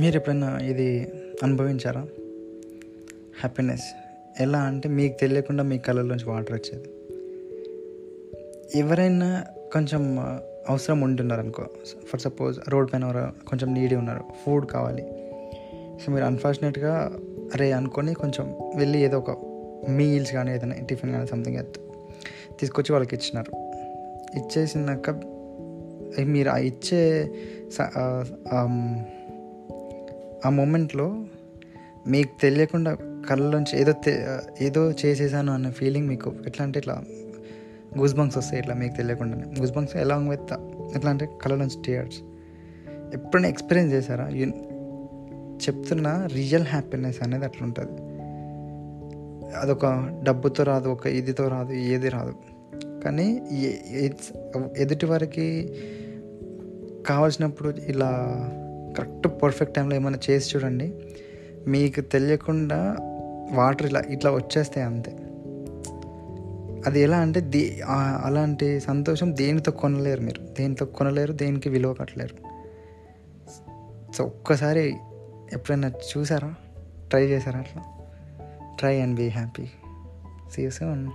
మీరు ఎప్పుడైనా ఇది అనుభవించారా? హ్యాపీనెస్ ఎలా అంటే మీకు తెలియకుండా మీ కళ్ళలోంచి వాటర్ వచ్చేది. ఎవరైనా కొంచెం అవసరం ఉంటున్నారు అనుకో ఫర్ సపోజ్ రోడ్ పైన కొంచెం నీడీ ఉన్నారు ఫుడ్ కావాలి. సో మీరు అన్ఫార్చునేట్గా అరే అనుకొని కొంచెం వెళ్ళి ఏదో ఒక మీల్స్ కానీ ఏదైనా టిఫిన్ కానీ సంథింగ్ తీసుకొచ్చి వాళ్ళకి ఇచ్చినారు. ఇచ్చేసినాక మీరు ఆ ఇచ్చే ఆ, మూమెంట్లో మీకు తెలియకుండా కళ్ళలోంచి ఏదో ఏదో చేసేసాను అన్న ఫీలింగ్ మీకు ఎట్లా అంటే ఇట్లా గూస్ బంక్స్ వస్తాయి ఇట్లా మీకు తెలియకుండానే గూస్ బంక్స్ ఎలాంగ్ విత్ ఎట్లా అంటే కళ్ళలోంచి టీయర్స్ ఎప్పుడైనా ఎక్స్పీరియన్స్ చేశారా? చెప్తున్న రియల్ హ్యాపీనెస్ అనేది అట్లా ఉంటుంది. అదొక డబ్బుతో రాదు ఒక ఇదితో రాదు ఏది రాదు. కానీ ఎదుటి వారికి కావాల్సినప్పుడు ఇలా కరెక్ట్ పర్ఫెక్ట్ టైంలో ఏమైనా చేసి చూడండి. మీకు తెలియకుండా వాటర్ ఇలా ఇట్లా వచ్చేస్తాయి అంతే. అది ఎలా అంటే దే అలాంటి సంతోషం దేనితో కొనలేరు మీరు. దేనితో కొనలేరు దేనికి విలువ కట్టలేరు. సో ఒక్కసారి ఎప్పుడైనా చూసారా? ట్రై చేశారా అట్లా? Try and be happy. See soon